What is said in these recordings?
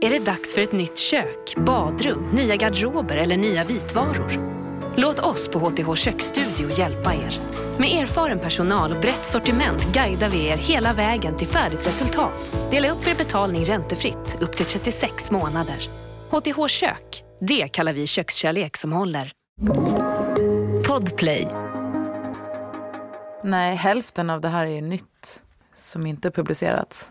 Är det dags för ett nytt kök, badrum, nya garderober eller nya vitvaror? Låt oss på HTH Köksstudio hjälpa er. Med erfaren personal och brett sortiment guidar vi er hela vägen till färdigt resultat. Dela upp er betalning räntefritt upp till 36 månader. HTH Kök, det kallar vi kökskärlek som håller. Podplay. Nej, hälften av det här är nytt som inte publicerats.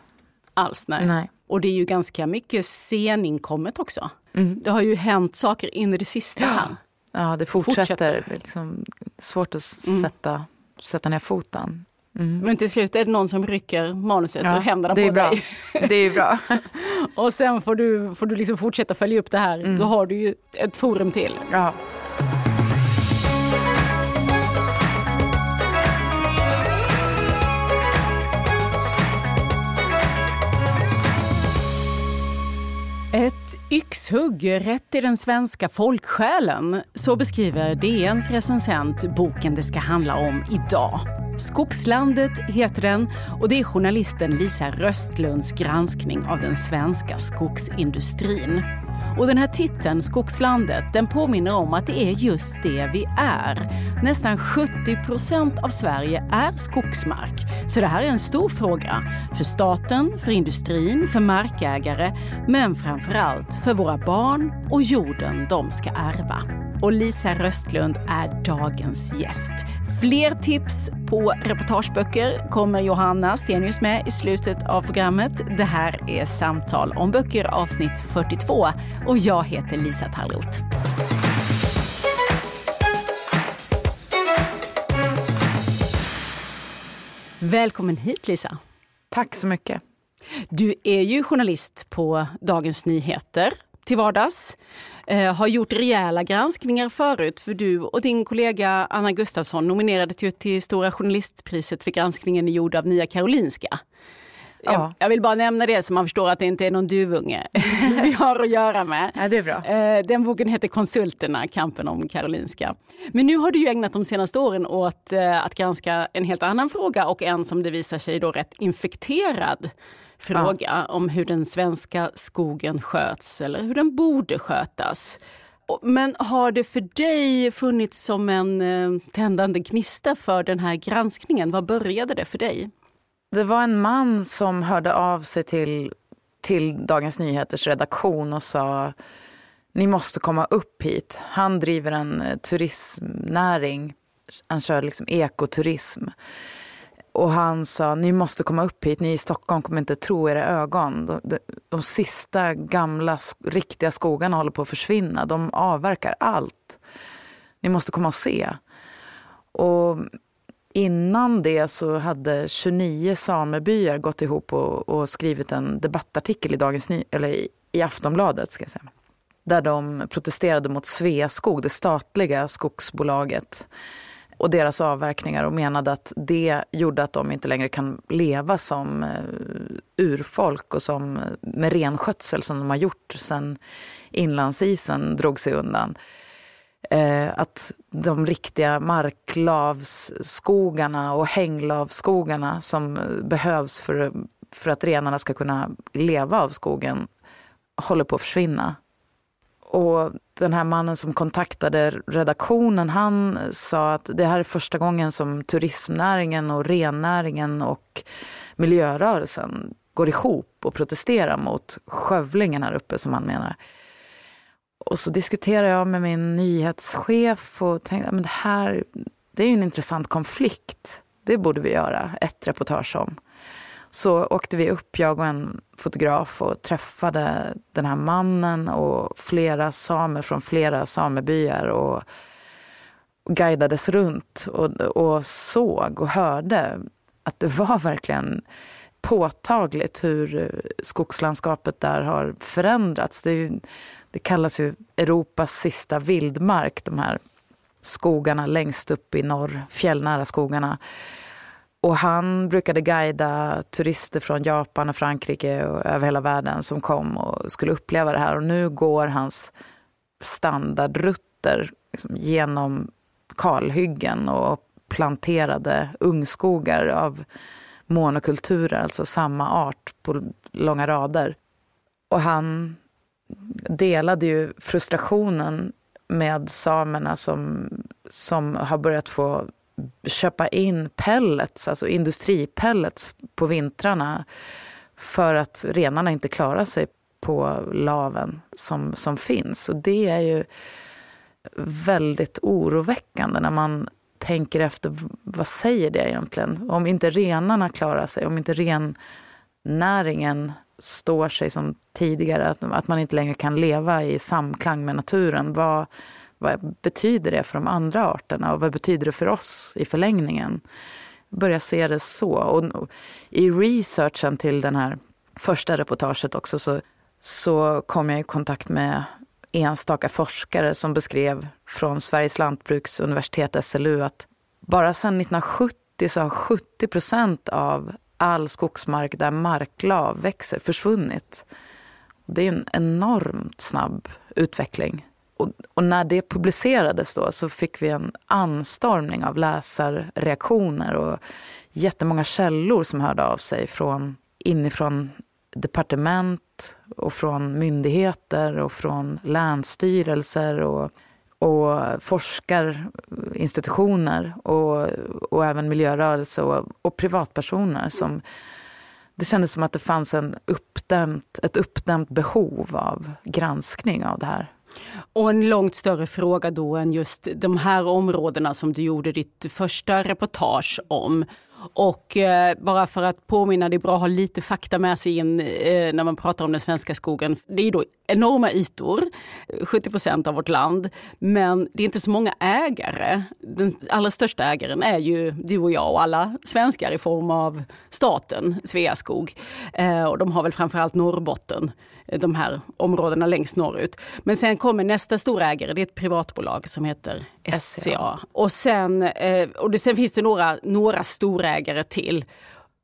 Alls nej. Nej. Och det är ju ganska mycket seninkommet också. Mm. Det har ju hänt saker in i det sista här. Ja, det fortsätter. Fortsätter. Det är Liksom, svårt att Mm. sätta, sätta ner foten. Mm. Men till slut är det någon som rycker manuset Ja, och händerna det är på bra. dig. Det är bra. Och sen får du, får du liksom fortsätta följa upp det här. Mm. Då har du ju ett forum till. Ja. Yxhugg rätt i den svenska folksjälen. Så beskriver DNs recensent boken det ska handla om idag. Skogslandet heter den och det är journalisten Lisa Röstlunds granskning av den svenska skogsindustrin. Och den här titeln, Skogslandet, den påminner om att det är just det vi är. Nästan 70 procent av Sverige är skogsmark. Så det här är en stor fråga. För staten, för industrin, för markägare, men framför allt för våra barn och jorden de ska ärva. Och Lisa Röstlund är dagens gäst. Fler tips på reportageböcker kommer Johanna Stenius med i slutet av programmet. Det här är Samtal om böcker avsnitt 42 och jag heter Lisa Tallroth. Välkommen hit Lisa. Tack så mycket. Du är ju journalist på Dagens Nyheter till vardags. Eh, har gjort rejäla granskningar förut för du och din kollega Anna Gustafsson nominerades ju till Stora journalistpriset för granskningen ni gjorde av Nya Karolinska. Ja. Jag, jag vill bara nämna det så man förstår att det inte är någon duvunge vi har att göra med. Ja, det är bra. Eh, Den boken heter Konsulterna, kampen om Karolinska. Men nu har du ju ägnat de senaste åren åt eh, att granska en helt annan fråga och en som det visar sig då rätt infekterad fråga om hur den svenska skogen sköts eller hur den borde skötas. Men har det för dig funnits som en eh, tändande gnista för den här granskningen? Vad började det för dig? Det var en man som hörde av sig till, till Dagens Nyheters redaktion och sa ni måste komma upp hit. Han driver en eh, turismnäring. Han kör liksom ekoturism. Och han sa ni måste komma upp hit. Ni i Stockholm kommer inte tro era ögon. De, de, de sista gamla riktiga skogarna håller på att försvinna. De avverkar allt. Ni måste komma och se. Och Innan det så hade 29 samebyar gått ihop och, och skrivit en debattartikel i, Dagens Ny eller i, i Aftonbladet. Ska jag säga, där de protesterade mot Sveaskog, det statliga skogsbolaget och deras avverkningar och menade att det gjorde att de inte längre kan leva som eh, urfolk och som, eh, med renskötsel som de har gjort sedan inlandsisen drog sig undan eh, att de riktiga marklavsskogarna och hänglavsskogarna som eh, behövs för, för att renarna ska kunna leva av skogen håller på att försvinna. Och den här mannen som kontaktade redaktionen, han sa att det här är första gången som turismnäringen och rennäringen och miljörörelsen går ihop och protesterar mot skövlingen här uppe som han menar. Och så diskuterade jag med min nyhetschef och tänkte att det här det är en intressant konflikt. Det borde vi göra ett reportage om. Så åkte vi upp, jag och en fotograf och träffade den här mannen och flera samer från flera samebyar och guidades runt och, och såg och hörde att det var verkligen påtagligt hur skogslandskapet där har förändrats. Det, ju, det kallas ju Europas sista vildmark, de här skogarna längst upp i norr, fjällnära skogarna. Och han brukade guida turister från Japan och Frankrike och över hela världen som kom och skulle uppleva det här. Och nu går hans standardrutter liksom genom kalhyggen och planterade ungskogar av monokulturer, alltså samma art på långa rader. Och han delade ju frustrationen med samerna som, som har börjat få köpa in pellets, alltså industripellets på vintrarna för att renarna inte klarar sig på laven som, som finns. Och det är ju väldigt oroväckande när man tänker efter vad säger det egentligen? Om inte renarna klarar sig, om inte rennäringen står sig som tidigare, att, att man inte längre kan leva i samklang med naturen. Vad, vad betyder det för de andra arterna och vad betyder det för oss i förlängningen? Börja se det så. Och I researchen till den här första reportaget också så, så kom jag i kontakt med enstaka forskare som beskrev från Sveriges lantbruksuniversitet, SLU, att bara sedan 1970 så har 70 procent av all skogsmark där marklav växer försvunnit. Det är en enormt snabb utveckling. Och, och, när det publicerades då så fick vi en anstormning av läsarreaktioner och jättemånga källor som hörde av sig från inifrån departement och från myndigheter och från länsstyrelser och, och forskarinstitutioner och, och även miljörörelse och, och privatpersoner. Som, det kändes som att det fanns en uppdämt, ett uppdämt behov av granskning av det här. Och en långt större fråga då än just de här områdena som du gjorde ditt första reportage om. Och eh, bara för att påminna, det är bra att ha lite fakta med sig in eh, när man pratar om den svenska skogen. Det är då enorma ytor, 70 procent av vårt land, men det är inte så många ägare. Den allra största ägaren är ju du och jag och alla svenskar i form av staten, Sveaskog. Eh, och de har väl framförallt Norrbotten de här områdena längst norrut. Men sen kommer nästa stora ägare, det är ett privatbolag som heter SCA. Och sen, eh, och det, sen finns det några, några storägare till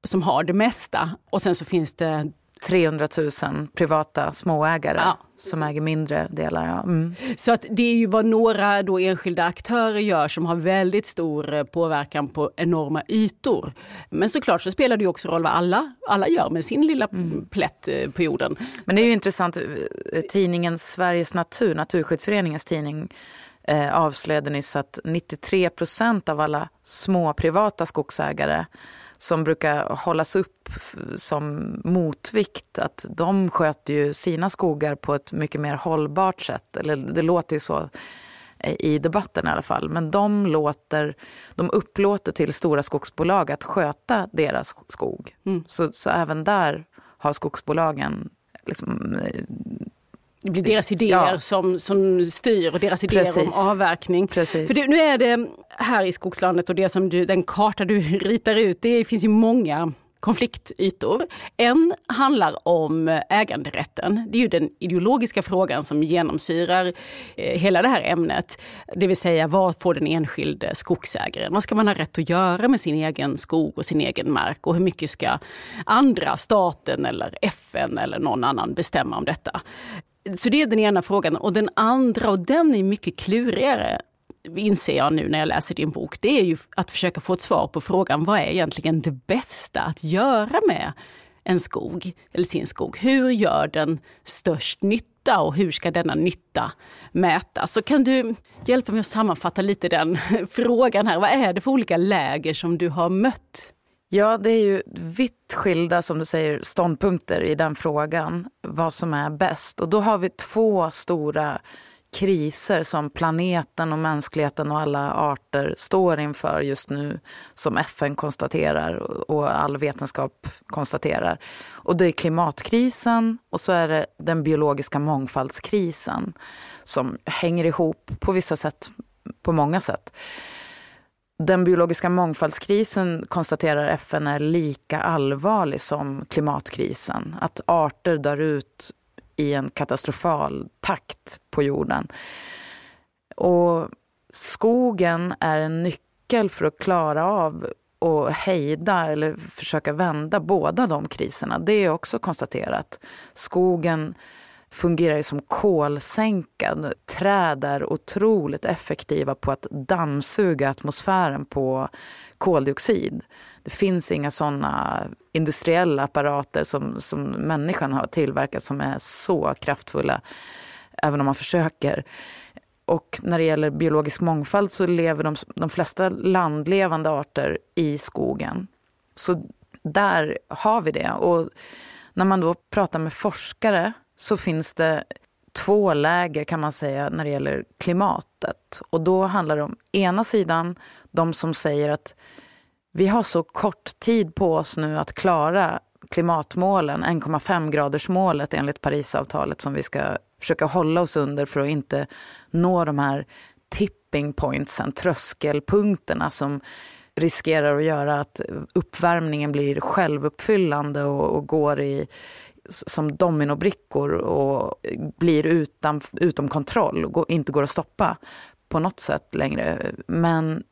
som har det mesta. Och sen så finns det 300 000 privata småägare ja, som äger mindre delar. Ja. Mm. Så att det är ju vad några då enskilda aktörer gör som har väldigt stor eh, påverkan på enorma ytor. Men såklart så spelar det också roll vad alla, alla gör med sin lilla mm. plätt eh, på jorden. Men det är ju intressant, eh, tidningen Sveriges Natur, Naturskyddsföreningens tidning, eh, avslöjade nyss att 93 procent av alla små privata skogsägare som brukar hållas upp som motvikt. Att de sköter ju sina skogar på ett mycket mer hållbart sätt. Eller det låter ju så i debatten i alla fall. Men de, låter, de upplåter till stora skogsbolag att sköta deras skog. Mm. Så, så även där har skogsbolagen liksom det blir deras idéer ja. som, som styr och deras idéer Precis. om avverkning. Precis. För det, nu är det här i skogslandet och det som du, den karta du ritar ut, det finns ju många konfliktytor. En handlar om äganderätten. Det är ju den ideologiska frågan som genomsyrar eh, hela det här ämnet. Det vill säga vad får den enskilde skogsägaren? Vad ska man ha rätt att göra med sin egen skog och sin egen mark? Och hur mycket ska andra, staten eller FN eller någon annan bestämma om detta? Så det är den ena frågan. Och den andra, och den är mycket klurigare, inser jag nu när jag läser din bok, det är ju att försöka få ett svar på frågan vad är egentligen det bästa att göra med en skog, eller sin skog. Hur gör den störst nytta och hur ska denna nytta mätas? Så kan du hjälpa mig att sammanfatta lite den frågan här. Vad är det för olika läger som du har mött? Ja, det är ju vitt skilda som du säger, ståndpunkter i den frågan. Vad som är bäst. Och då har vi två stora kriser som planeten och mänskligheten och alla arter står inför just nu som FN konstaterar och all vetenskap konstaterar. Och det är klimatkrisen och så är det den biologiska mångfaldskrisen som hänger ihop på vissa sätt, på många sätt. Den biologiska mångfaldskrisen konstaterar FN är lika allvarlig som klimatkrisen. Att arter dör ut i en katastrofal takt på jorden. Och skogen är en nyckel för att klara av och hejda eller försöka vända båda de kriserna. Det är också konstaterat. Skogen fungerar som kolsänka. Träd är otroligt effektiva på att dammsuga atmosfären på koldioxid. Det finns inga såna industriella apparater som, som människan har tillverkat som är så kraftfulla, även om man försöker. Och när det gäller biologisk mångfald så lever de, de flesta landlevande arter i skogen. Så där har vi det. Och när man då pratar med forskare så finns det två läger kan man säga när det gäller klimatet. Och då handlar det om ena sidan de som säger att vi har så kort tid på oss nu att klara klimatmålen, 1,5 gradersmålet enligt Parisavtalet som vi ska försöka hålla oss under för att inte nå de här tipping pointsen, tröskelpunkterna som riskerar att göra att uppvärmningen blir självuppfyllande och, och går i, som dominobrickor och blir utan, utom kontroll och inte går att stoppa på något sätt längre. Men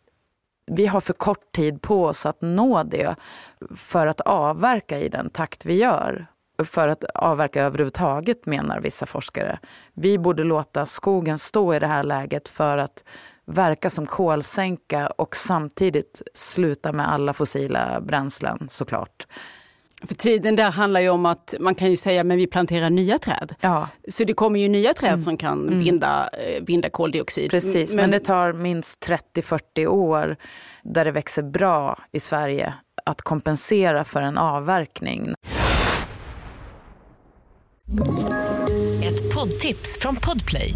vi har för kort tid på oss att nå det för att avverka i den takt vi gör. För att avverka överhuvudtaget menar vissa forskare. Vi borde låta skogen stå i det här läget för att verka som kolsänka och samtidigt sluta med alla fossila bränslen såklart. För tiden där handlar ju om att man kan ju säga men vi planterar nya träd. Ja. Så det kommer ju nya träd mm. som kan mm. binda, eh, binda koldioxid. Precis, men, men det tar minst 30-40 år där det växer bra i Sverige att kompensera för en avverkning. Ett poddtips från Podplay.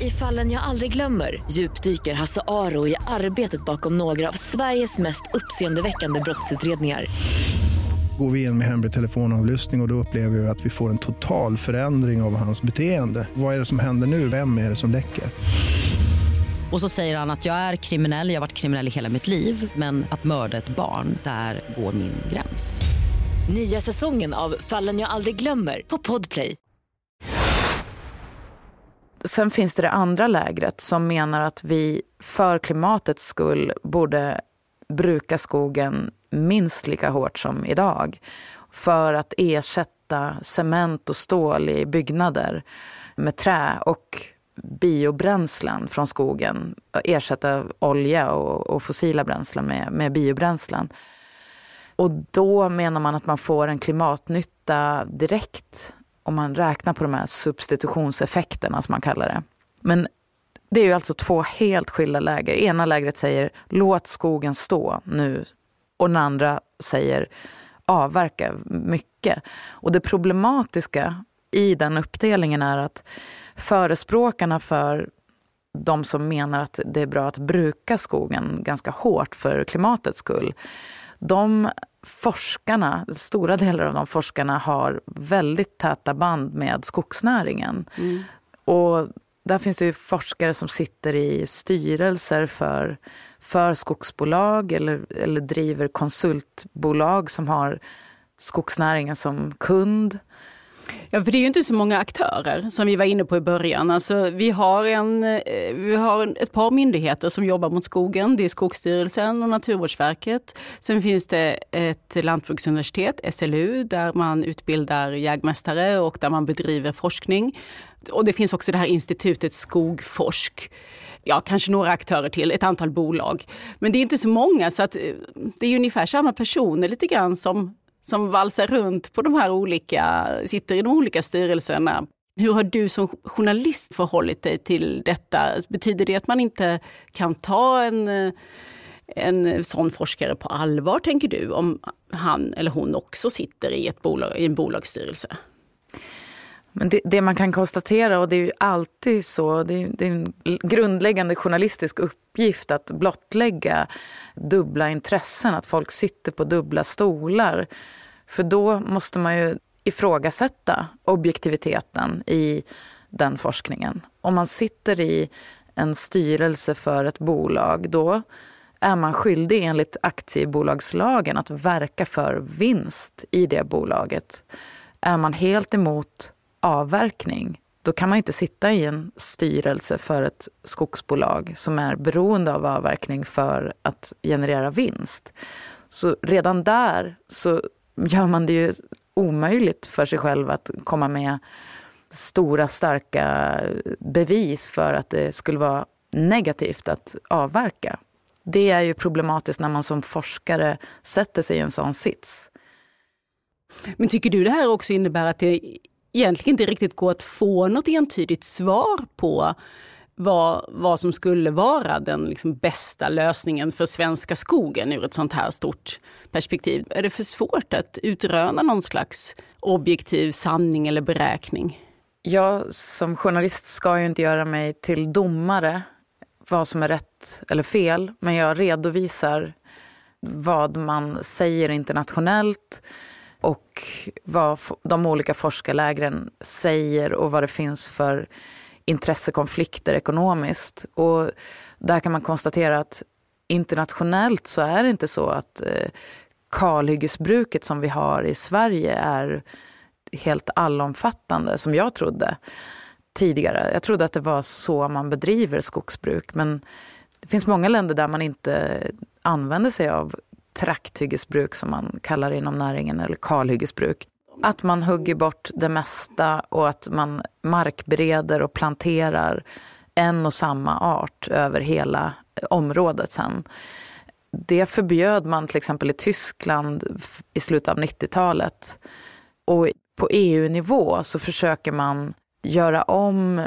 I fallen jag aldrig glömmer djupdyker Hasse Aro i arbetet bakom några av Sveriges mest uppseendeväckande brottsutredningar går vi in med hemlig telefonavlyssning och, och då upplever vi att vi får en total förändring av hans beteende. Vad är det som händer nu? Vem är det som läcker? Och så säger han att jag är kriminell, jag har varit kriminell i hela mitt liv men att mörda ett barn, där går min gräns. Nya säsongen av Fallen jag aldrig glömmer på Podplay. Sen finns det det andra lägret som menar att vi för klimatets skull borde bruka skogen minst lika hårt som idag för att ersätta cement och stål i byggnader med trä och biobränslen från skogen. Ersätta olja och, och fossila bränslen med, med biobränslen. Och då menar man att man får en klimatnytta direkt om man räknar på de här substitutionseffekterna som man kallar det. Men det är ju alltså två helt skilda läger. Ena lägret säger låt skogen stå nu och den andra säger avverka mycket. Och det problematiska i den uppdelningen är att förespråkarna för de som menar att det är bra att bruka skogen ganska hårt för klimatets skull. De forskarna, stora delar av de forskarna har väldigt täta band med skogsnäringen. Mm. Och där finns det forskare som sitter i styrelser för för skogsbolag eller, eller driver konsultbolag som har skogsnäringen som kund. Ja, för det är ju inte så många aktörer som vi var inne på i början. Alltså, vi, har en, eh, vi har ett par myndigheter som jobbar mot skogen. Det är Skogsstyrelsen och Naturvårdsverket. Sen finns det ett lantbruksuniversitet, SLU, där man utbildar jägmästare och där man bedriver forskning. Och det finns också det här institutet Skogforsk ja, kanske några aktörer till, ett antal bolag. Men det är inte så många så att eh, det är ungefär samma personer lite grann som, som valsar runt på de här olika, sitter i de olika styrelserna. Hur har du som journalist förhållit dig till detta? Betyder det att man inte kan ta en, eh, en sån forskare på allvar, tänker du, om han eller hon också sitter i, ett bolag, i en bolagsstyrelse? Men det, det, man kan konstatera, och det är ju alltid så, det är, det är en grundläggande journalistisk uppgift att blottlägga dubbla intressen, att folk sitter på dubbla stolar. För då måste man ju ifrågasätta objektiviteten i den forskningen. Om man sitter i en styrelse för ett bolag, då är man skyldig enligt aktiebolagslagen att verka för vinst i det bolaget. Är man helt emot avverkning, då kan man inte sitta i en styrelse för ett skogsbolag som är beroende av avverkning för att generera vinst. Så redan där så gör man det ju omöjligt för sig själv att komma med stora starka bevis för att det skulle vara negativt att avverka. Det är ju problematiskt när man som forskare sätter sig i en sån sits. Men tycker du det här också innebär att det egentligen inte riktigt går att få något entydigt svar på vad, vad som skulle vara den liksom bästa lösningen för svenska skogen ur ett sånt här stort perspektiv? Är det för svårt att utröna någon slags objektiv sanning eller beräkning? Jag som journalist ska ju inte göra mig till domare vad som är rätt eller fel, men jag redovisar vad man säger internationellt och vad de olika forskarlägren säger och vad det finns för intressekonflikter ekonomiskt. Och där kan man konstatera att internationellt så är det inte så att eh, kalhyggesbruket som vi har i Sverige är helt allomfattande som jag trodde tidigare. Jag trodde att det var så man bedriver skogsbruk men det finns många länder där man inte använder sig av trakthyggesbruk som man kallar det inom näringen eller kalhyggesbruk. Att man hugger bort det mesta och att man markbereder och planterar en och samma art över hela området sen. Det förbjöd man till exempel i Tyskland i slutet av 90-talet. Och på EU-nivå så försöker man göra om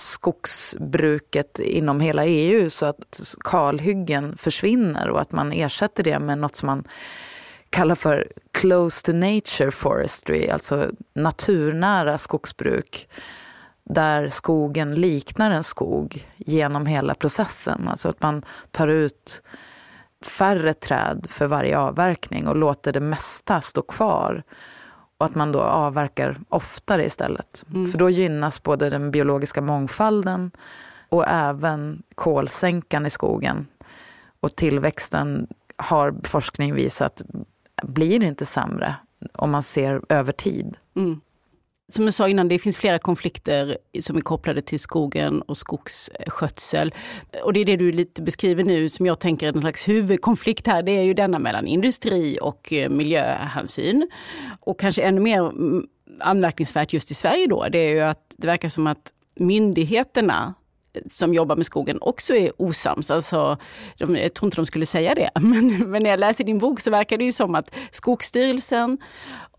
skogsbruket inom hela EU så att kalhyggen försvinner och att man ersätter det med något som man kallar för close to nature forestry, alltså naturnära skogsbruk där skogen liknar en skog genom hela processen. Alltså att man tar ut färre träd för varje avverkning och låter det mesta stå kvar. Och att man då avverkar oftare istället. Mm. För då gynnas både den biologiska mångfalden och även kolsänkan i skogen. Och tillväxten har forskning visat blir inte sämre om man ser över tid. Mm. Som jag sa innan, det finns flera konflikter som är kopplade till skogen och skogsskötsel. Och det är det du lite beskriver nu som jag tänker är en slags huvudkonflikt här. Det är ju denna mellan industri och eh, miljöhänsyn. Och kanske ännu mer mm, anmärkningsvärt just i Sverige då, det är ju att det verkar som att myndigheterna eh, som jobbar med skogen också är osams. Alltså, de, jag tror inte de skulle säga det, men, men när jag läser din bok så verkar det ju som att Skogsstyrelsen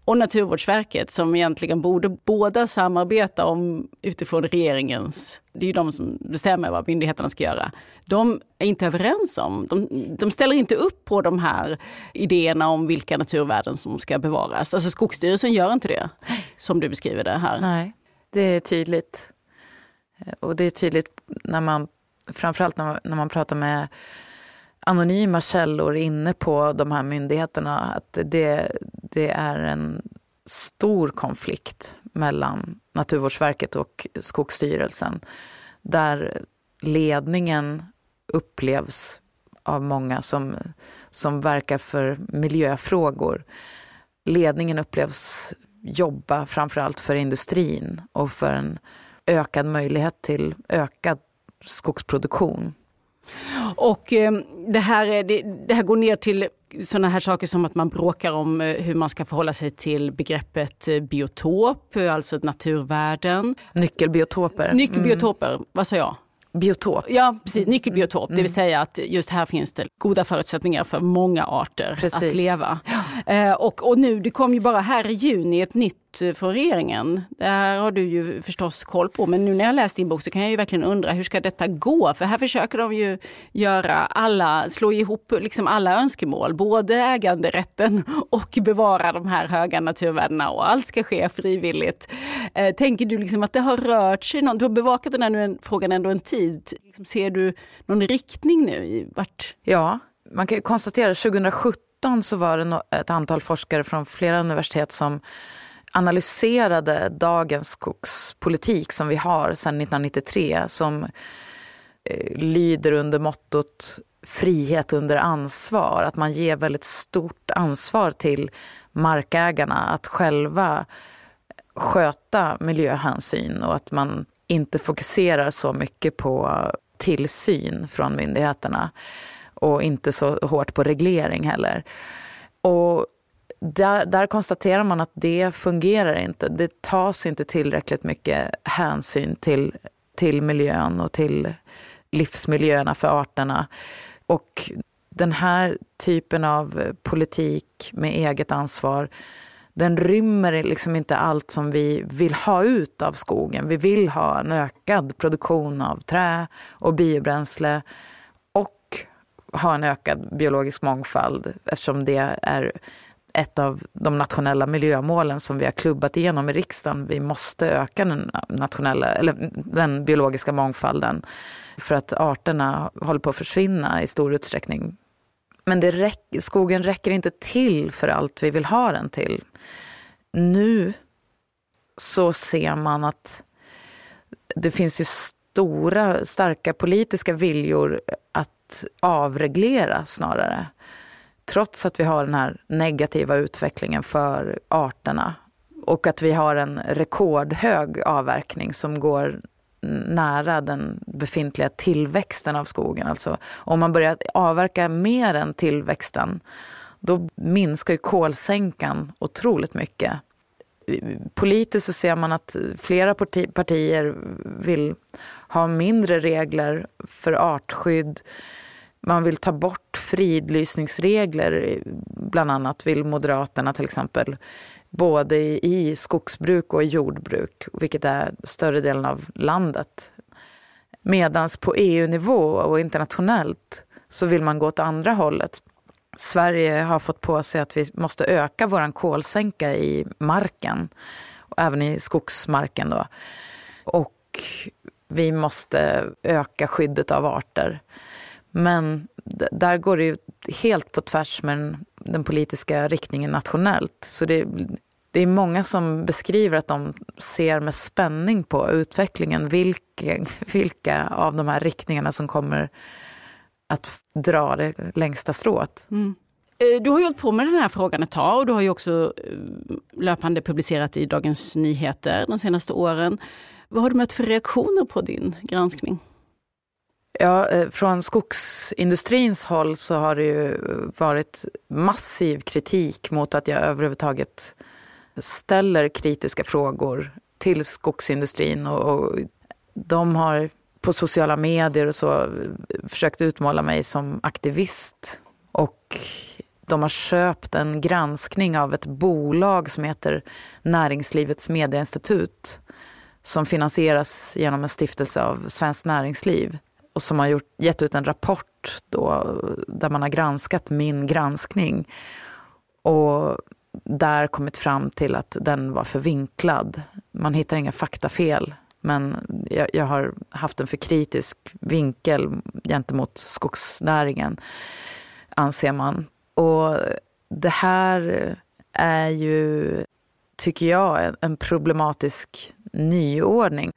och Naturvårdsverket som egentligen borde båda samarbeta om utifrån regeringens, det är ju de som bestämmer vad myndigheterna ska göra. De är inte överens om, de, de ställer inte upp på de här idéerna om vilka naturvärden som ska bevaras. Alltså Skogsstyrelsen gör inte det, som du beskriver det här. Nej, det är tydligt. Eh, och det är tydligt när man, framförallt när man, när man pratar med anonyma källor inne på de här myndigheterna att det, det är en stor konflikt mellan Naturvårdsverket och Skogsstyrelsen där ledningen upplevs av många som, som verkar för miljöfrågor. Ledningen upplevs jobba framförallt för industrin och för en ökad möjlighet till ökad skogsproduktion. Och eh, det, här, det, det här går ner till sådana här saker som att man bråkar om eh, hur man ska förhålla sig till begreppet eh, biotop, alltså naturvärden. Nyckelbiotoper. Nyckelbiotoper, mm. vad sa jag? Biotop. Ja, precis. Nyckelbiotop. Mm. Det vill säga att just här finns det goda förutsättningar för många arter precis. att leva. Ja. Eh, och, och nu, det kom ju bara här i juni ett nytt eh, från regeringen. Det här har du ju förstås koll på. Men nu när jag läst din bok så kan jag ju verkligen undra hur ska detta gå? För här försöker de ju göra alla, slå ihop liksom alla önskemål. Både äganderätten och bevara de här höga naturvärdena och allt ska ske frivilligt. Eh, tänker du liksom att det har rört sig någon? Du har bevakat den här nu, frågan ändå en tid. Liksom, ser du någon riktning nu? I vart? Ja, man kan konstatera att 2017 så var det ett antal forskare från flera universitet som analyserade dagens skogspolitik som vi har sedan 1993 som eh, lyder under mottot frihet under ansvar. Att man ger väldigt stort ansvar till markägarna att själva sköta miljöhänsyn och att man inte fokuserar så mycket på tillsyn från myndigheterna och inte så hårt på reglering heller. Och där, där, konstaterar man att det fungerar inte. Det tas inte tillräckligt mycket hänsyn till, till miljön och till livsmiljöerna för arterna. Och den här typen av politik med eget ansvar den rymmer liksom inte allt som vi vill ha ut av skogen. Vi vill ha en ökad produktion av trä och biobränsle ha en ökad biologisk mångfald eftersom det är ett av de nationella miljömålen som vi har klubbat igenom i riksdagen. Vi måste öka den, nationella, eller den biologiska mångfalden för att arterna håller på att försvinna i stor utsträckning. Men det räck, skogen räcker inte till för allt vi vill ha den till. Nu så ser man att det finns ju stora, starka politiska viljor att avreglera snarare trots att vi har den här negativa utvecklingen för arterna och att vi har en rekordhög avverkning som går nära den befintliga tillväxten av skogen. Alltså om man börjar avverka mer än tillväxten då minskar ju kolsänkan otroligt mycket. Politiskt så ser man att flera partier vill ha mindre regler för artskydd man vill ta bort fridlysningsregler, bland annat vill Moderaterna till exempel, både i skogsbruk och i jordbruk, vilket är större delen av landet. Medan på EU-nivå och internationellt så vill man gå åt andra hållet. Sverige har fått på sig att vi måste öka vår kolsänka i marken, även i skogsmarken. Då. Och vi måste öka skyddet av arter. Men där går det ju helt på tvärs med den, politiska riktningen nationellt. Så det, det är många som beskriver att de ser med spänning på utvecklingen. Vilka, vilka av de här riktningarna som kommer att dra det längsta strået. Mm. Eh, du har hållit på med den här frågan ett tag och du har ju också eh, löpande publicerat i Dagens Nyheter de senaste åren. Vad har du mött för reaktioner på din granskning? Ja, eh, från skogsindustrins håll så har det ju varit massiv kritik mot att jag överhuvudtaget ställer kritiska frågor till skogsindustrin och, och de har på sociala medier och så försökt utmåla mig som aktivist och de har köpt en granskning av ett bolag som heter Näringslivets medieinstitut som finansieras genom en stiftelse av Svenskt Näringsliv och som har gjort, gett ut en rapport då, där man har granskat min granskning och där kommit fram till att den var för vinklad. Man hittar inga faktafel men jag, jag har haft en för kritisk vinkel gentemot skogsnäringen, anser man. Och det här är ju, tycker jag, en problematisk nyordning.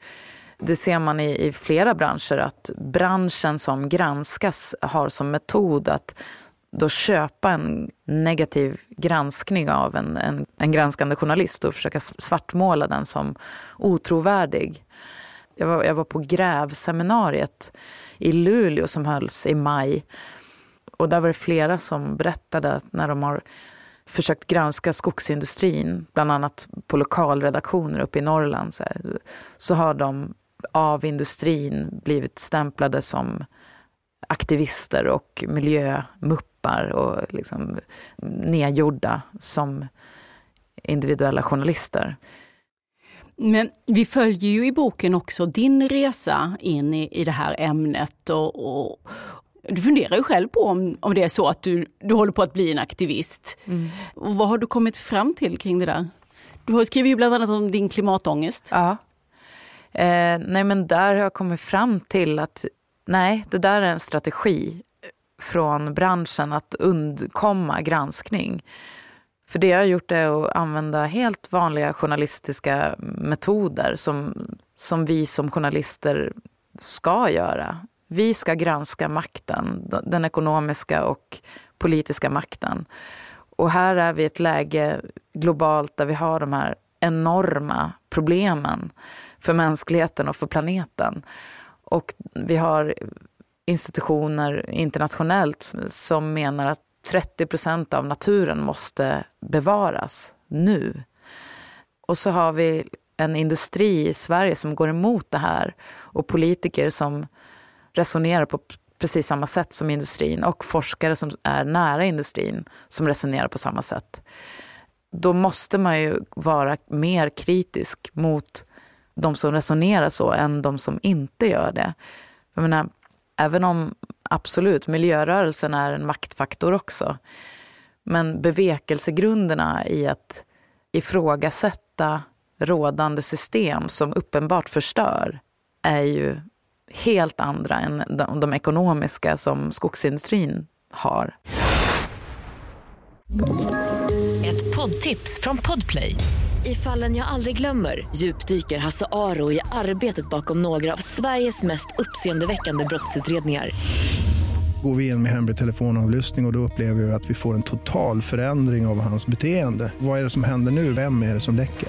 Det ser man i, i flera branscher att branschen som granskas har som metod att då köpa en negativ granskning av en, en, en granskande journalist och försöka svartmåla den som otrovärdig. Jag var, jag var på grävseminariet i Luleå som hölls i maj. Och där var det flera som berättade att när de har försökt granska skogsindustrin, bland annat på lokalredaktioner uppe i Norrland, så, här, så har de av industrin blivit stämplade som aktivister och miljömuppar och liksom nedgjorda som individuella journalister. Men vi följer ju i boken också din resa in i, i det här ämnet. Och, och du funderar ju själv på om, om det är så att du, du håller på att bli en aktivist. Mm. Och vad har du kommit fram till kring det där? Du har skrivit ju bland annat om din klimatångest. Ja. Eh, nej men där har jag kommit fram till att nej, det där är en strategi från branschen att undkomma granskning. För det jag har gjort är att använda helt vanliga journalistiska metoder som, som vi som journalister ska göra. Vi ska granska makten, den ekonomiska och politiska makten. Och här är vi i ett läge globalt där vi har de här enorma problemen för mänskligheten och för planeten. Och vi har institutioner internationellt som menar att 30 procent av naturen måste bevaras nu. Och så har vi en industri i Sverige som går emot det här och politiker som resonerar på precis samma sätt som industrin och forskare som är nära industrin som resonerar på samma sätt. då måste man ju vara mer kritisk mot de som resonerar så än de som inte gör det. Jag menar, även om absolut miljörörelsen är en maktfaktor också, men bevekelsegrunderna i att ifrågasätta rådande system som uppenbart förstör är ju helt andra än de, de ekonomiska som skogsindustrin har. Ett poddtips från Podplay. I fallen jag aldrig glömmer djupdyker Hasse Aro i arbetet bakom några av Sveriges mest uppseendeväckande brottsutredningar går vi in med hemlig telefonavlyssning och, och då upplever vi att vi får en total förändring av hans beteende. Vad är det som händer nu? Vem är det som läcker?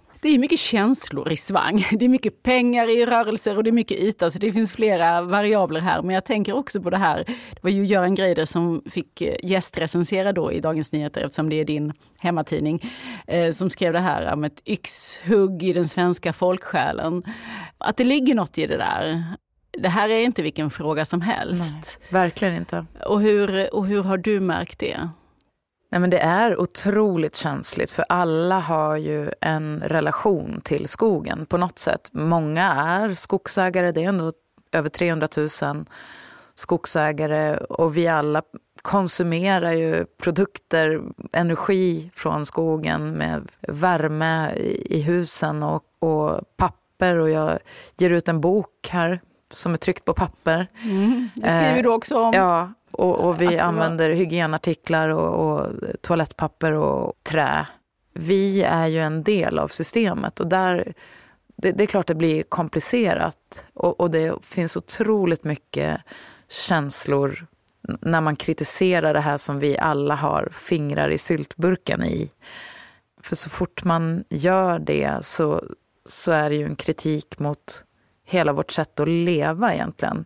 det är mycket känslor i svang. Det är mycket pengar i rörelser och det är mycket yta, så det finns flera variabler här. Men jag tänker också på det här, det var ju Göran Greider som fick eh, gästrecensera då i Dagens Nyheter eftersom det är din hemmatidning, eh, som skrev det här om ett yxhugg i den svenska folksjälen. Att det ligger något i det där. Det här är inte vilken fråga som helst. Nej, verkligen inte. Och hur, och hur har du märkt det? Nej, men det är otroligt känsligt för alla har ju en relation till skogen på något sätt. Många är skogsägare, det är ändå över 300 000 skogsägare och vi alla konsumerar ju produkter, energi från skogen med värme i husen och, och papper och jag ger ut en bok här som är tryckt på papper. Mm, det skriver du också om. Ja, och, och vi använder hygienartiklar och, och toalettpapper och trä. Vi är ju en del av systemet och där, det, det är klart det blir komplicerat och, och, det finns otroligt mycket känslor när man kritiserar det här som vi alla har fingrar i syltburken i. För så fort man gör det så, så är det ju en kritik mot hela vårt sätt att leva egentligen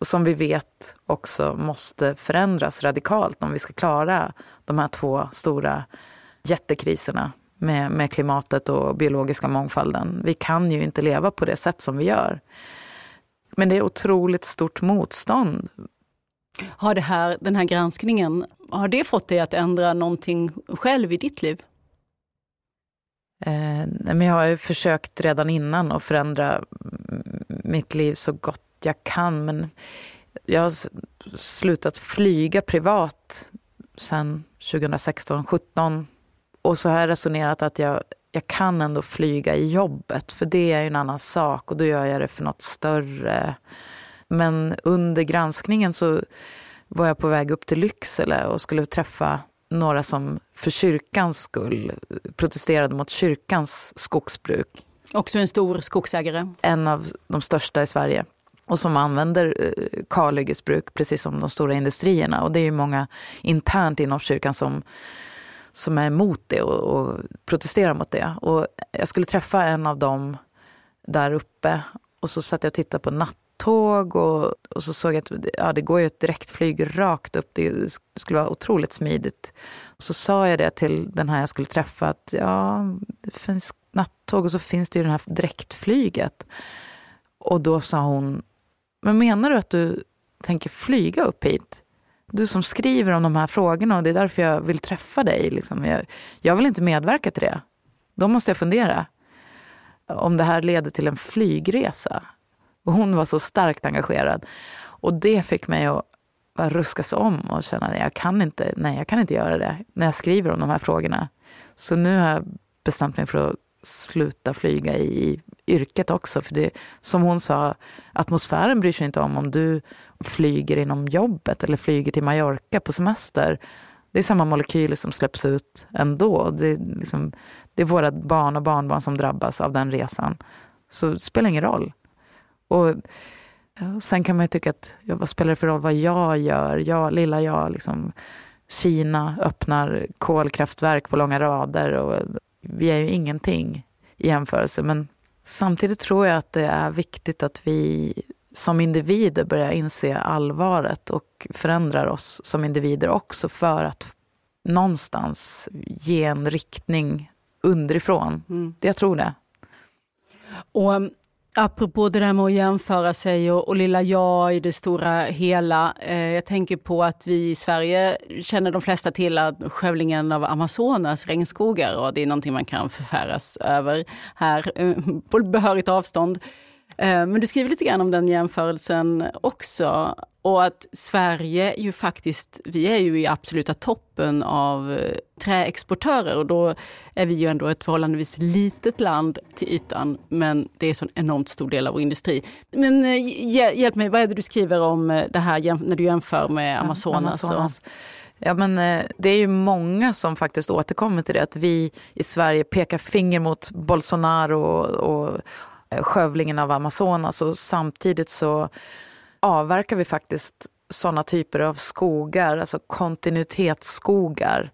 och som vi vet också måste förändras radikalt om vi ska klara de här två stora jättekriserna med, med klimatet och biologiska mångfalden. Vi kan ju inte leva på det sätt som vi gör. Men det är otroligt stort motstånd. Har det här, den här granskningen, har det fått dig att ändra någonting själv i ditt liv? Eh, men jag har försökt redan innan att förändra mitt liv så gott jag kan. Men jag har slutat flyga privat sen 2016, 2017. Och så har jag resonerat att jag, jag kan ändå flyga i jobbet, för det är en annan sak och då gör jag det för något större. Men under granskningen så var jag på väg upp till Lycksele och skulle träffa några som för kyrkans skull protesterade mot kyrkans skogsbruk. Också en stor skogsägare? En av de största i Sverige och som använder eh, kalhyggesbruk precis som de stora industrierna. Och det är ju många internt inom kyrkan som, som är emot det och, och protesterar mot det. Och jag skulle träffa en av dem där uppe och så satt jag och tittade på nattåg och, och så såg jag att ja, det går ju ett direktflyg rakt upp. Det skulle vara otroligt smidigt. Och så sa jag det till den här jag skulle träffa att ja, det finns nattåg och så finns det ju det här direktflyget. Och då sa hon, men menar du att du tänker flyga upp hit? Du som skriver om de här frågorna och det är därför jag vill träffa dig. Liksom. Jag, jag vill inte medverka till det. Då måste jag fundera om det här leder till en flygresa. Och hon var så starkt engagerad. Och det fick mig att bara ruskas om och känna att jag kan inte, nej, jag kan inte göra det när jag skriver om de här frågorna. Så nu har jag bestämt mig för att sluta flyga i yrket också. För det, som hon sa, atmosfären bryr sig inte om om du flyger inom jobbet eller flyger till Mallorca på semester. Det är samma molekyler som släpps ut ändå. Det är, liksom, det är våra barn och barnbarn som drabbas av den resan. Så det spelar ingen roll. Och, ja, sen kan man ju tycka att, ja, vad spelar det för roll vad jag gör? Jag, lilla jag, liksom, Kina öppnar kolkraftverk på långa rader och vi är ju ingenting i jämförelse. Men samtidigt tror jag att det är viktigt att vi som individer börjar inse allvaret och förändrar oss som individer också för att någonstans ge en riktning underifrån. Mm. Jag tror det. Och Apropå det där med att jämföra sig och, och lilla jag i det stora hela. Eh, jag tänker på att vi i Sverige känner de flesta till att skövlingen av Amazonas regnskogar och det är någonting man kan förfäras över här eh, på behörigt avstånd. Eh, men du skriver lite grann om den jämförelsen också. Och att Sverige ju faktiskt, vi är ju i absoluta toppen av eh, träexportörer och då är vi ju ändå ett förhållandevis litet land till ytan men det är en sån enormt stor del av vår industri. Men eh, hjälp mig, vad är det du skriver om det här när du jämför med Amazonas? Ja, Amazonas. Ja, men, det är ju många som faktiskt återkommer till det, att vi i Sverige pekar finger mot Bolsonaro och, och skövlingen av Amazonas och samtidigt så avverkar vi faktiskt sådana typer av skogar, alltså kontinuitetsskogar.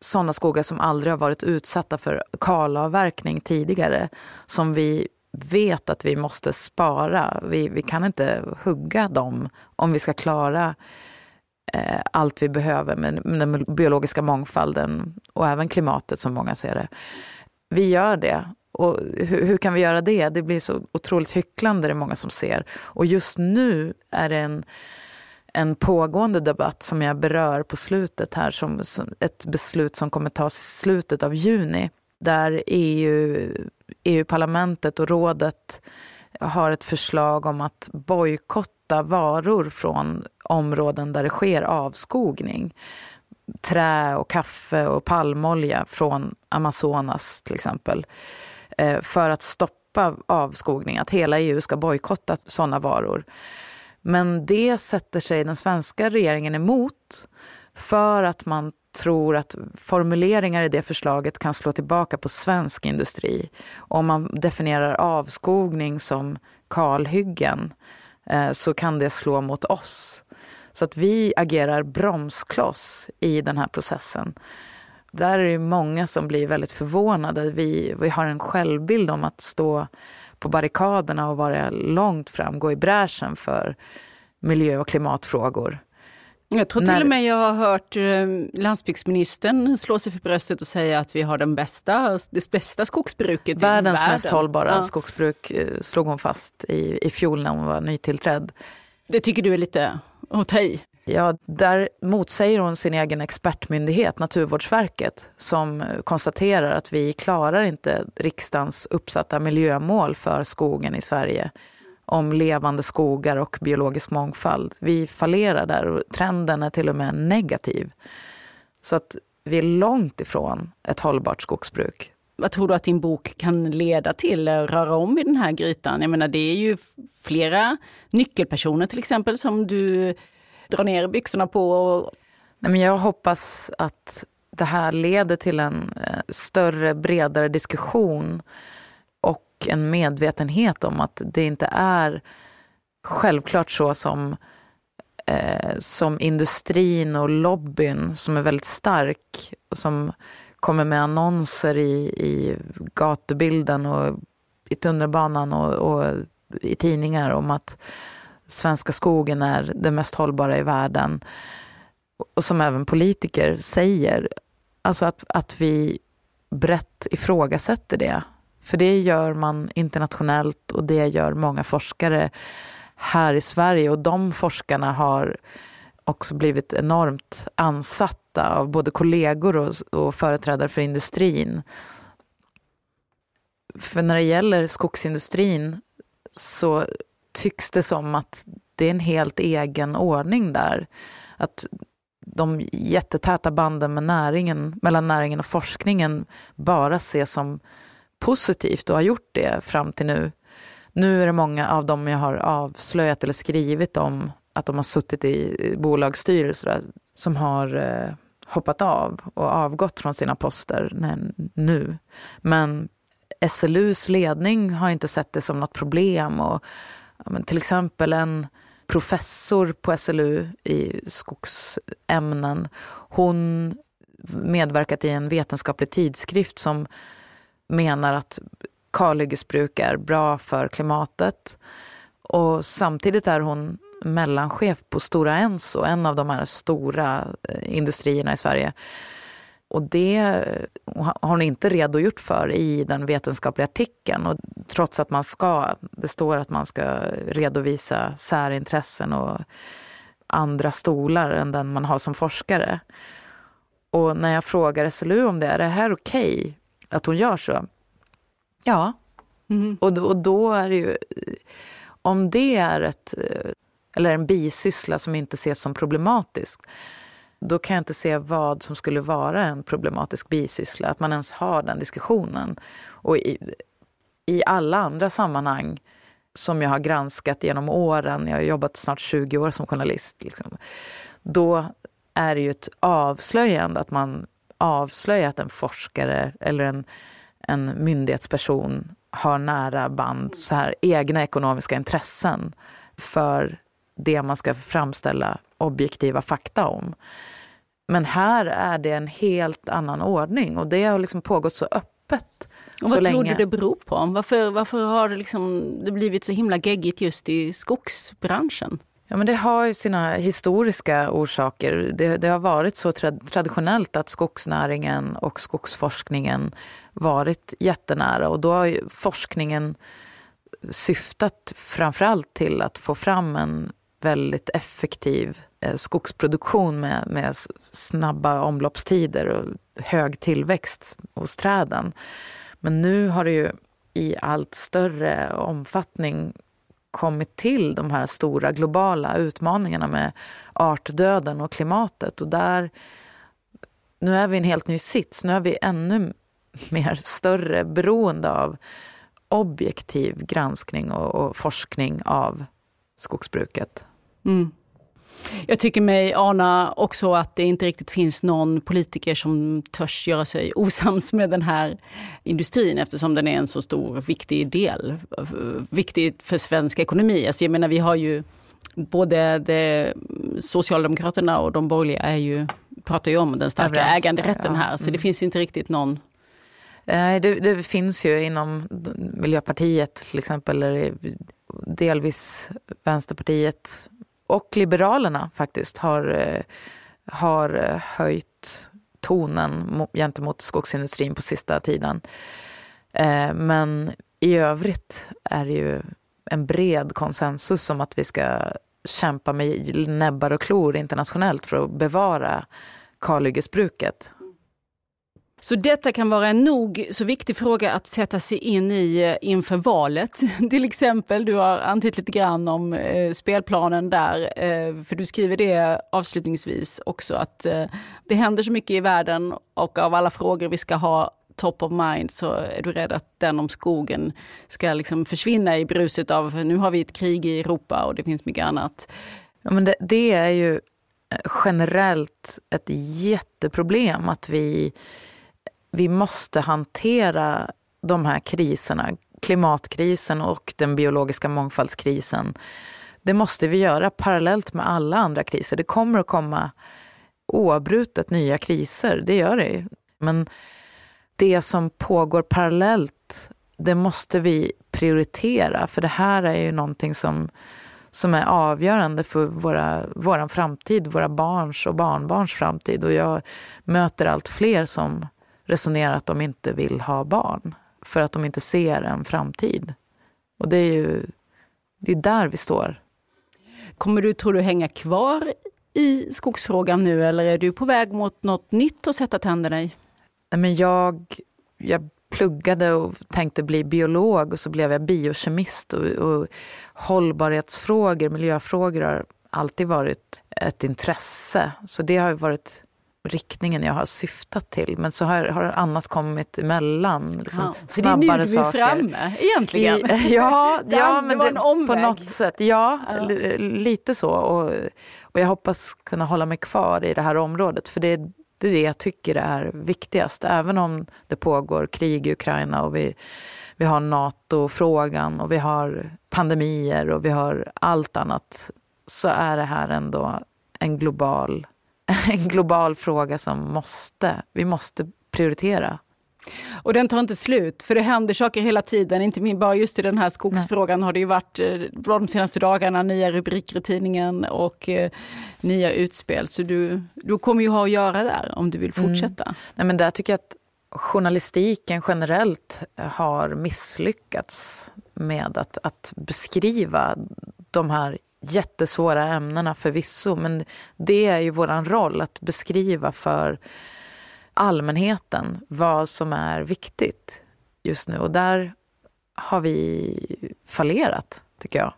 Sådana skogar som aldrig har varit utsatta för kalavverkning tidigare. Som vi vet att vi måste spara. Vi, vi kan inte hugga dem om vi ska klara eh, allt vi behöver med, med den biologiska mångfalden och även klimatet som många ser det. Vi gör det och hur, hur, kan vi göra det? Det blir så otroligt hycklande, det är många som ser. Och just nu är det en, en pågående debatt som jag berör på slutet här, som, som ett beslut som kommer tas i slutet av juni, där EU, EU-parlamentet och rådet har ett förslag om att bojkotta varor från områden där det sker avskogning. Trä och kaffe och palmolja från Amazonas till exempel. Eh, för att stoppa avskogning, att hela EU ska bojkotta sådana varor. Men det sätter sig den svenska regeringen emot för att man tror att formuleringar i det förslaget kan slå tillbaka på svensk industri. Om man definierar avskogning som kalhyggen eh, så kan det slå mot oss. Så att vi agerar bromskloss i den här processen där är det många som blir väldigt förvånade. Vi, vi har en självbild om att stå på barrikaderna och vara långt fram, gå i bräschen för miljö och klimatfrågor. Jag tror till och med jag har hört eh, landsbygdsministern slå sig för bröstet och säga att vi har den bästa, det bästa skogsbruket Världens i världen. mest hållbara ja. skogsbruk eh, slog hon fast i, i fjol när hon var nytillträdd. Det tycker du är lite att ta i? Ja, där motsäger hon sin egen expertmyndighet, Naturvårdsverket, som eh, konstaterar att vi klarar inte riksdagens uppsatta miljömål för skogen i Sverige om levande skogar och biologisk mångfald. Vi fallerar där och trenden är till och med negativ. Så att vi är långt ifrån ett hållbart skogsbruk. Vad tror du att din bok kan leda till, eh, röra om i den här grytan? Jag menar, det är ju flera nyckelpersoner till exempel som du dra ner byxorna på? Nej, men jag hoppas att det här leder till en eh, större, bredare diskussion och en medvetenhet om att det inte är självklart så som, eh, som industrin och lobbyn som är väldigt stark, som kommer med annonser i, i gatubilden och i tunnelbanan och, och i tidningar om att svenska skogen är det mest hållbara i världen. Och som även politiker säger. Alltså att, att vi brett ifrågasätter det. För det gör man internationellt och det gör många forskare här i Sverige. Och de forskarna har också blivit enormt ansatta av både kollegor och, och företrädare för industrin. För när det gäller skogsindustrin så tycks det som att det är en helt egen ordning där. Att de jättetäta banden med näringen, mellan näringen och forskningen bara ses som positivt och har gjort det fram till nu. Nu är det många av dem jag har avslöjat eller skrivit om att de har suttit i bolagsstyrelser som har eh, hoppat av och avgått från sina poster nu. Men SLUs ledning har inte sett det som något problem och ja, till exempel en professor på SLU i skogsämnen. Hon medverkat i en vetenskaplig tidskrift som menar att kalhyggesbruk är bra för klimatet. Och samtidigt är hon mellanchef på Stora Enso, en av de här stora eh, industrierna i Sverige. Och det har hon inte redogjort för i den vetenskapliga artikeln. Och trots att man ska, det står att man ska redovisa särintressen och andra stolar än den man har som forskare. Och när jag frågar SLU om det, är det här okej okay att hon gör så? Ja. Mm. Och, och då är det ju, om det är ett, eller en bisyssla som inte ses som problematisk, då kan jag inte se vad som skulle vara en problematisk bisyssla, att man ens har den diskussionen. Och i, i alla andra sammanhang som jag har granskat genom åren, jag har jobbat snart 20 år som journalist, liksom, då är det ju ett avslöjande att man avslöjar att en forskare eller en, en myndighetsperson har nära band, så här, egna ekonomiska intressen för det man ska framställa objektiva fakta om. Men här är det en helt annan ordning och det har liksom pågått så öppet. Och vad tror du det beror på? Varför, varför har det, liksom, det blivit så himla geggigt just i skogsbranschen? Ja, men det har ju sina historiska orsaker. Det, det har varit så tra traditionellt att skogsnäringen och skogsforskningen varit jättenära och då har forskningen syftat framförallt till att få fram en väldigt effektiv Eh, skogsproduktion med, med snabba omloppstider och hög tillväxt hos träden. Men nu har det ju i allt större omfattning kommit till de här stora globala utmaningarna med artdöden och klimatet. Och där, nu är vi i en helt ny sits. Nu är vi ännu mer större beroende av objektiv granskning och, och forskning av skogsbruket. Mm. Jag tycker mig ana också att det inte riktigt finns någon politiker som törs göra sig osams med den här industrin eftersom den är en så stor viktig del, viktig för svensk ekonomi. Alltså jag menar vi har ju både det, Socialdemokraterna och de borgerliga är ju, pratar ju om den starka Överens, äganderätten här så mm. det finns inte riktigt någon det, det, finns ju inom Miljöpartiet till exempel, eller delvis Vänsterpartiet och Liberalerna faktiskt har, eh, har eh, höjt tonen gentemot skogsindustrin på sista tiden. Eh, men i övrigt är det ju en bred konsensus om att vi ska kämpa med näbbar och klor internationellt för att bevara kalhyggesbruket. Så detta kan vara en nog så viktig fråga att sätta sig in i eh, inför valet. Till exempel, du har antytt lite grann om eh, spelplanen där, eh, för du skriver det avslutningsvis också att eh, det händer så mycket i världen och av alla frågor vi ska ha top of mind så är du rädd att den om skogen ska liksom försvinna i bruset av nu har vi ett krig i Europa och det finns mycket annat. Ja, men det, det är ju eh, generellt ett jätteproblem att vi vi måste hantera de här kriserna, klimatkrisen och den biologiska mångfaldskrisen. Det måste vi göra parallellt med alla andra kriser. Det kommer att komma oavbrutet nya kriser, det gör det. Men det som pågår parallellt, det måste vi prioritera. För det här är ju någonting som, som är avgörande för våra, vår framtid, våra barns och barnbarns framtid. Och jag möter allt fler som resonerar att de inte vill ha barn för att de inte ser en framtid. Och det är ju det är där vi står. Kommer du, tror du, hänga kvar i skogsfrågan nu eller är du på väg mot något nytt att sätta tänderna i? Men jag, jag pluggade och tänkte bli biolog och så blev jag biokemist. Och, och hållbarhetsfrågor, miljöfrågor har alltid varit ett intresse. Så det har varit riktningen jag har syftat till. Men så har, har annat kommit emellan. Liksom, ja, snabbare det är nu du är framme egentligen. I, ja, ja men det, på något sätt. Ja, ja. lite så. Och, och jag hoppas kunna hålla mig kvar i det här området. För det, det är det jag tycker är viktigast. Även om det pågår krig i Ukraina och vi, vi har NATO-frågan och vi har pandemier och vi har allt annat. Så är det här ändå en global en global fråga som måste, vi måste prioritera. Och den tar inte slut, för det händer saker hela tiden. Inte min, bara just i den här skogsfrågan Nej. har det ju varit eh, de senaste dagarna nya rubriker i tidningen och eh, nya utspel. Så du, du kommer ju ha att göra där om du vill mm. fortsätta. Mm. Nej, men där tycker jag att journalistiken generellt har misslyckats med att, att beskriva de här jättesvåra ämnena förvisso, men det är ju vår roll att beskriva för allmänheten vad som är viktigt just nu. Och där har vi fallerat, tycker jag.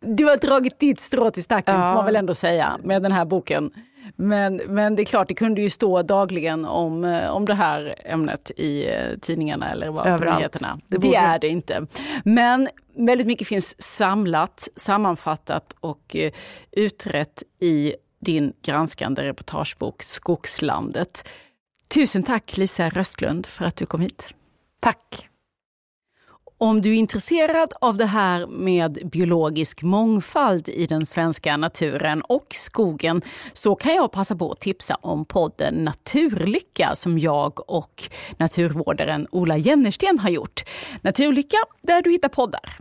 Du har dragit ditt strå till stacken, ja. får man väl ändå säga, med den här boken. Men, men det är klart, det kunde ju stå dagligen om, eh, om det här ämnet i eh, tidningarna eller vad Överallt. nyheterna. Det, det är det inte. Men väldigt mycket finns samlat, sammanfattat och eh, utrett i din granskande reportagebok Skogslandet. Tusen tack Lisa Röstlund för att du kom hit. Tack. Om du är intresserad av det här med biologisk mångfald i den svenska naturen och skogen så kan jag passa på att tipsa om podden Naturlycka som jag och naturvårdaren Ola Jennersten har gjort. Naturlycka där du hittar poddar.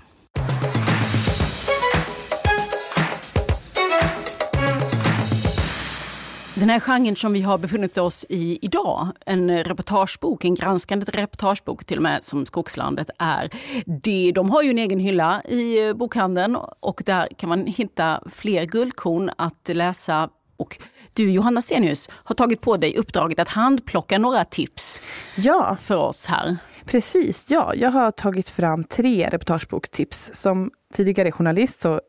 Den här genren som vi har befunnit oss i idag, en reportagebok, en granskande reportagebok till och med som Skogslandet är. Det, de har ju en egen hylla i bokhandeln och där kan man hitta fler guldkorn att läsa och du Johanna Stenius har tagit på dig uppdraget att handplocka några tips ja. för oss här. Precis, ja. Jag har tagit fram tre reportagebokstips. Som tidigare journalist så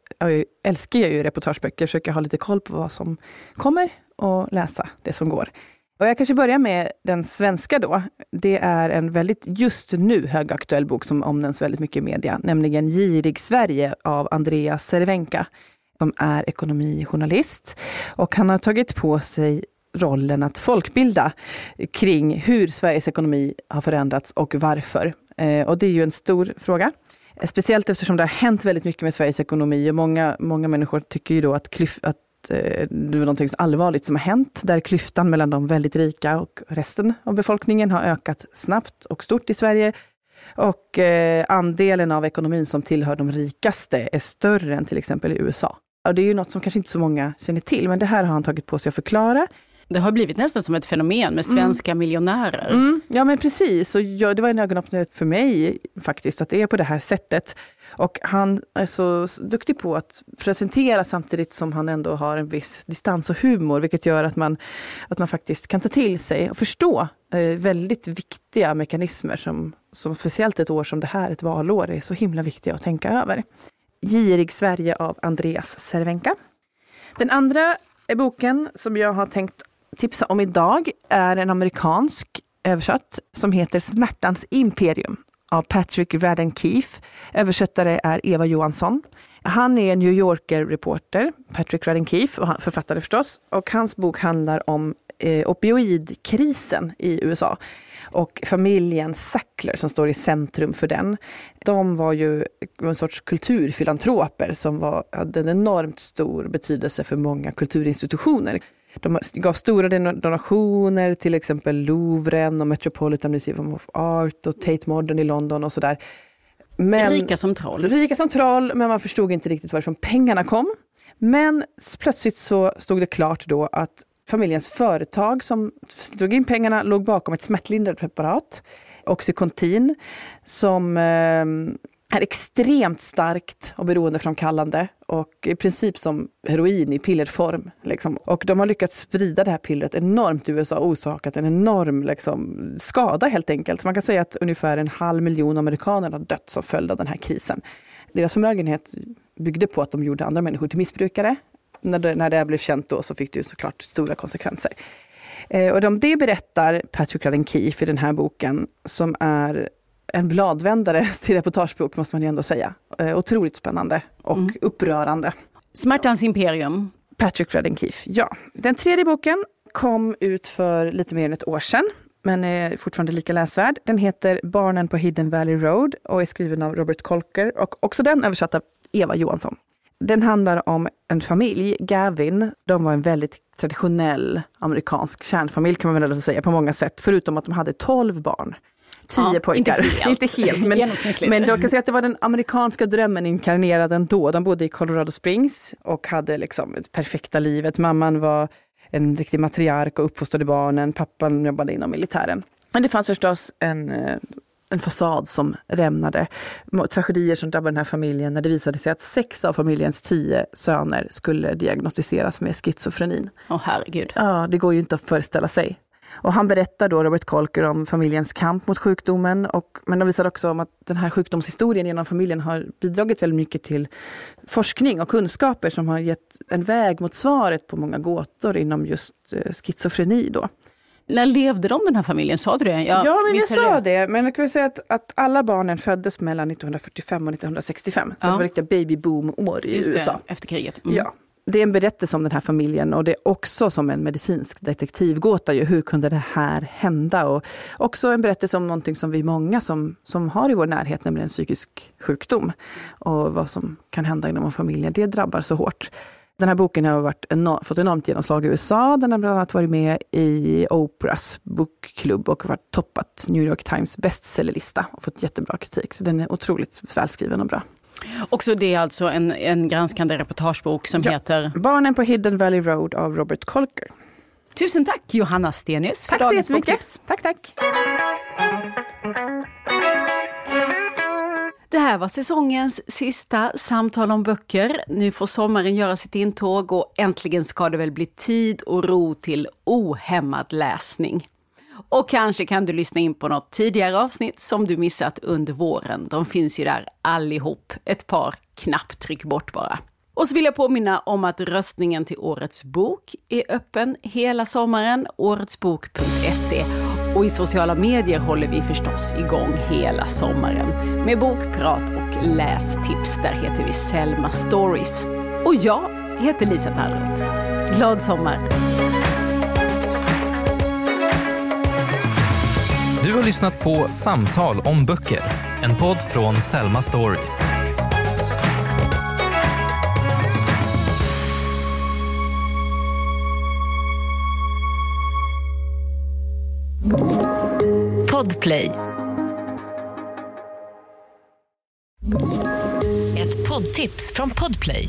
älskar jag ju reportageböcker, försöker ha lite koll på vad som kommer och läsa det som går. Och jag kanske börjar med den svenska då. Det är en väldigt just nu högaktuell bok som omnämns väldigt mycket i media, nämligen Girig Sverige av Andreas Cervenka som är ekonomijournalist. Och han har tagit på sig rollen att folkbilda kring hur Sveriges ekonomi har förändrats och varför. Eh, och det är ju en stor fråga. Eh, speciellt eftersom det har hänt väldigt mycket med Sveriges ekonomi och många, många människor tycker ju då att, klyf, att eh, det var något allvarligt som har hänt, där klyftan mellan de väldigt rika och resten av befolkningen har ökat snabbt och stort i Sverige. Och eh, andelen av ekonomin som tillhör de rikaste är större än till exempel i USA. Och det är ju något som kanske inte så många känner till, men det här har han tagit på sig att förklara. Det har blivit nästan som ett fenomen med svenska mm. miljonärer. Mm. Ja men precis, och jag, det var en ögonöppnare för mig faktiskt, att det är på det här sättet. Och han är så duktig på att presentera samtidigt som han ändå har en viss distans och humor, vilket gör att man, att man faktiskt kan ta till sig och förstå eh, väldigt viktiga mekanismer som, som speciellt ett år som det här, ett valår, är så himla viktiga att tänka över. Girig Sverige av Andreas Cervenka. Den andra boken som jag har tänkt tipsa om idag är en amerikansk översatt som heter Smärtans imperium av Patrick Radden Keefe. Översättare är Eva Johansson. Han är New Yorker-reporter, Patrick Radden Keefe, och författare förstås. Och hans bok handlar om eh, opioidkrisen i USA och familjen Sackler som står i centrum för den. De var ju en sorts kulturfilantroper som var, hade en enormt stor betydelse för många kulturinstitutioner. De gav stora donationer till exempel Louvren och Metropolitan Museum of Art och Tate Modern i London och sådär. Men, rika som troll. Rika som troll, men man förstod inte riktigt varifrån pengarna kom. Men plötsligt så stod det klart då att familjens företag som drog in pengarna låg bakom ett smärtlindrande preparat, Oxycontin, som eh, är extremt starkt och beroendeframkallande och i princip som heroin i pillerform. Liksom. Och de har lyckats sprida det här pillret enormt i USA och orsakat en enorm liksom, skada helt enkelt. Man kan säga att ungefär en halv miljon amerikaner har dött som följd av den här krisen. Deras förmögenhet byggde på att de gjorde andra människor till missbrukare. När det, när det blev känt då så fick det ju såklart stora konsekvenser. Eh, och om det berättar Patrick Radden Keefe i den här boken som är en bladvändare till reportagebok måste man ju ändå säga. Eh, otroligt spännande och mm. upprörande. Smärtans imperium. Patrick Radden Keefe, ja. Den tredje boken kom ut för lite mer än ett år sedan men är fortfarande lika läsvärd. Den heter Barnen på Hidden Valley Road och är skriven av Robert Kolker och också den översatt av Eva Johansson. Den handlar om en familj, Gavin. De var en väldigt traditionell amerikansk kärnfamilj kan man väl säga på många sätt, förutom att de hade tolv barn. Tio Ja, pojkar. inte helt. inte helt men, men jag kan säga att det var den amerikanska drömmen inkarnerad ändå. De bodde i Colorado Springs och hade liksom det perfekta livet. Mamman var en riktig matriark och uppfostrade barnen. Pappan jobbade inom militären. Men det fanns förstås en, eh, en fasad som rämnade. Tragedier som drabbade den här familjen när det visade sig att sex av familjens tio söner skulle diagnostiseras med schizofrenin. Åh herregud. Ja, det går ju inte att föreställa sig. Och han berättar då, Robert Kolker, om familjens kamp mot sjukdomen. Och, men de visar också om att den här sjukdomshistorien genom familjen har bidragit väldigt mycket till forskning och kunskaper som har gett en väg mot svaret på många gåtor inom just eh, schizofreni. Då. När levde de den här familjen? Sa du det? Ja, men jag sa det. Men jag kan säga att, att alla barnen föddes mellan 1945 och 1965. Så Ja. det var riktiga babyboom-år i Just USA. det, efter kriget. Mm. Ja. Det är en berättelse om den här familjen och det är också som en medicinsk detektivgåta. Ju. Hur kunde det här hända? Och också en berättelse om någonting som vi är många som, som har i vår närhet, nämligen psykisk sjukdom. Och vad som kan hända inom en familj. Det drabbar så hårt. Den här boken har varit enorm, fått enormt genomslag i USA. Den har bland annat varit med i Oprahs bokklubb och varit toppat New York Times bestsellerlista och fått jättebra kritik. Så den är otroligt välskriven och bra. Också det är alltså en, en granskande reportagebok som Ja. heter Barnen på Hidden Valley Road av Robert Kolker. Tusen tack Johanna Stenius för Tack dagens boktips. Tack, tack. Det här var säsongens sista samtal om böcker. Nu får sommaren göra sitt intåg och äntligen ska det väl bli tid och ro till ohämmad läsning. Och kanske kan du lyssna in på något tidigare avsnitt som du missat under våren. De finns ju där allihop. Ett par knapptryck bort bara. Och så vill jag påminna om att röstningen till Årets bok är öppen hela sommaren. Åretsbok.se. Och i sociala medier håller vi förstås igång hela sommaren med bokprat och lästips. Där heter vi Selma Stories. Och jag heter Lisa Tallroth. Glad sommar! Du har lyssnat på Samtal om böcker, en podd från Selma Stories. Podplay. Ett poddtips från Podplay.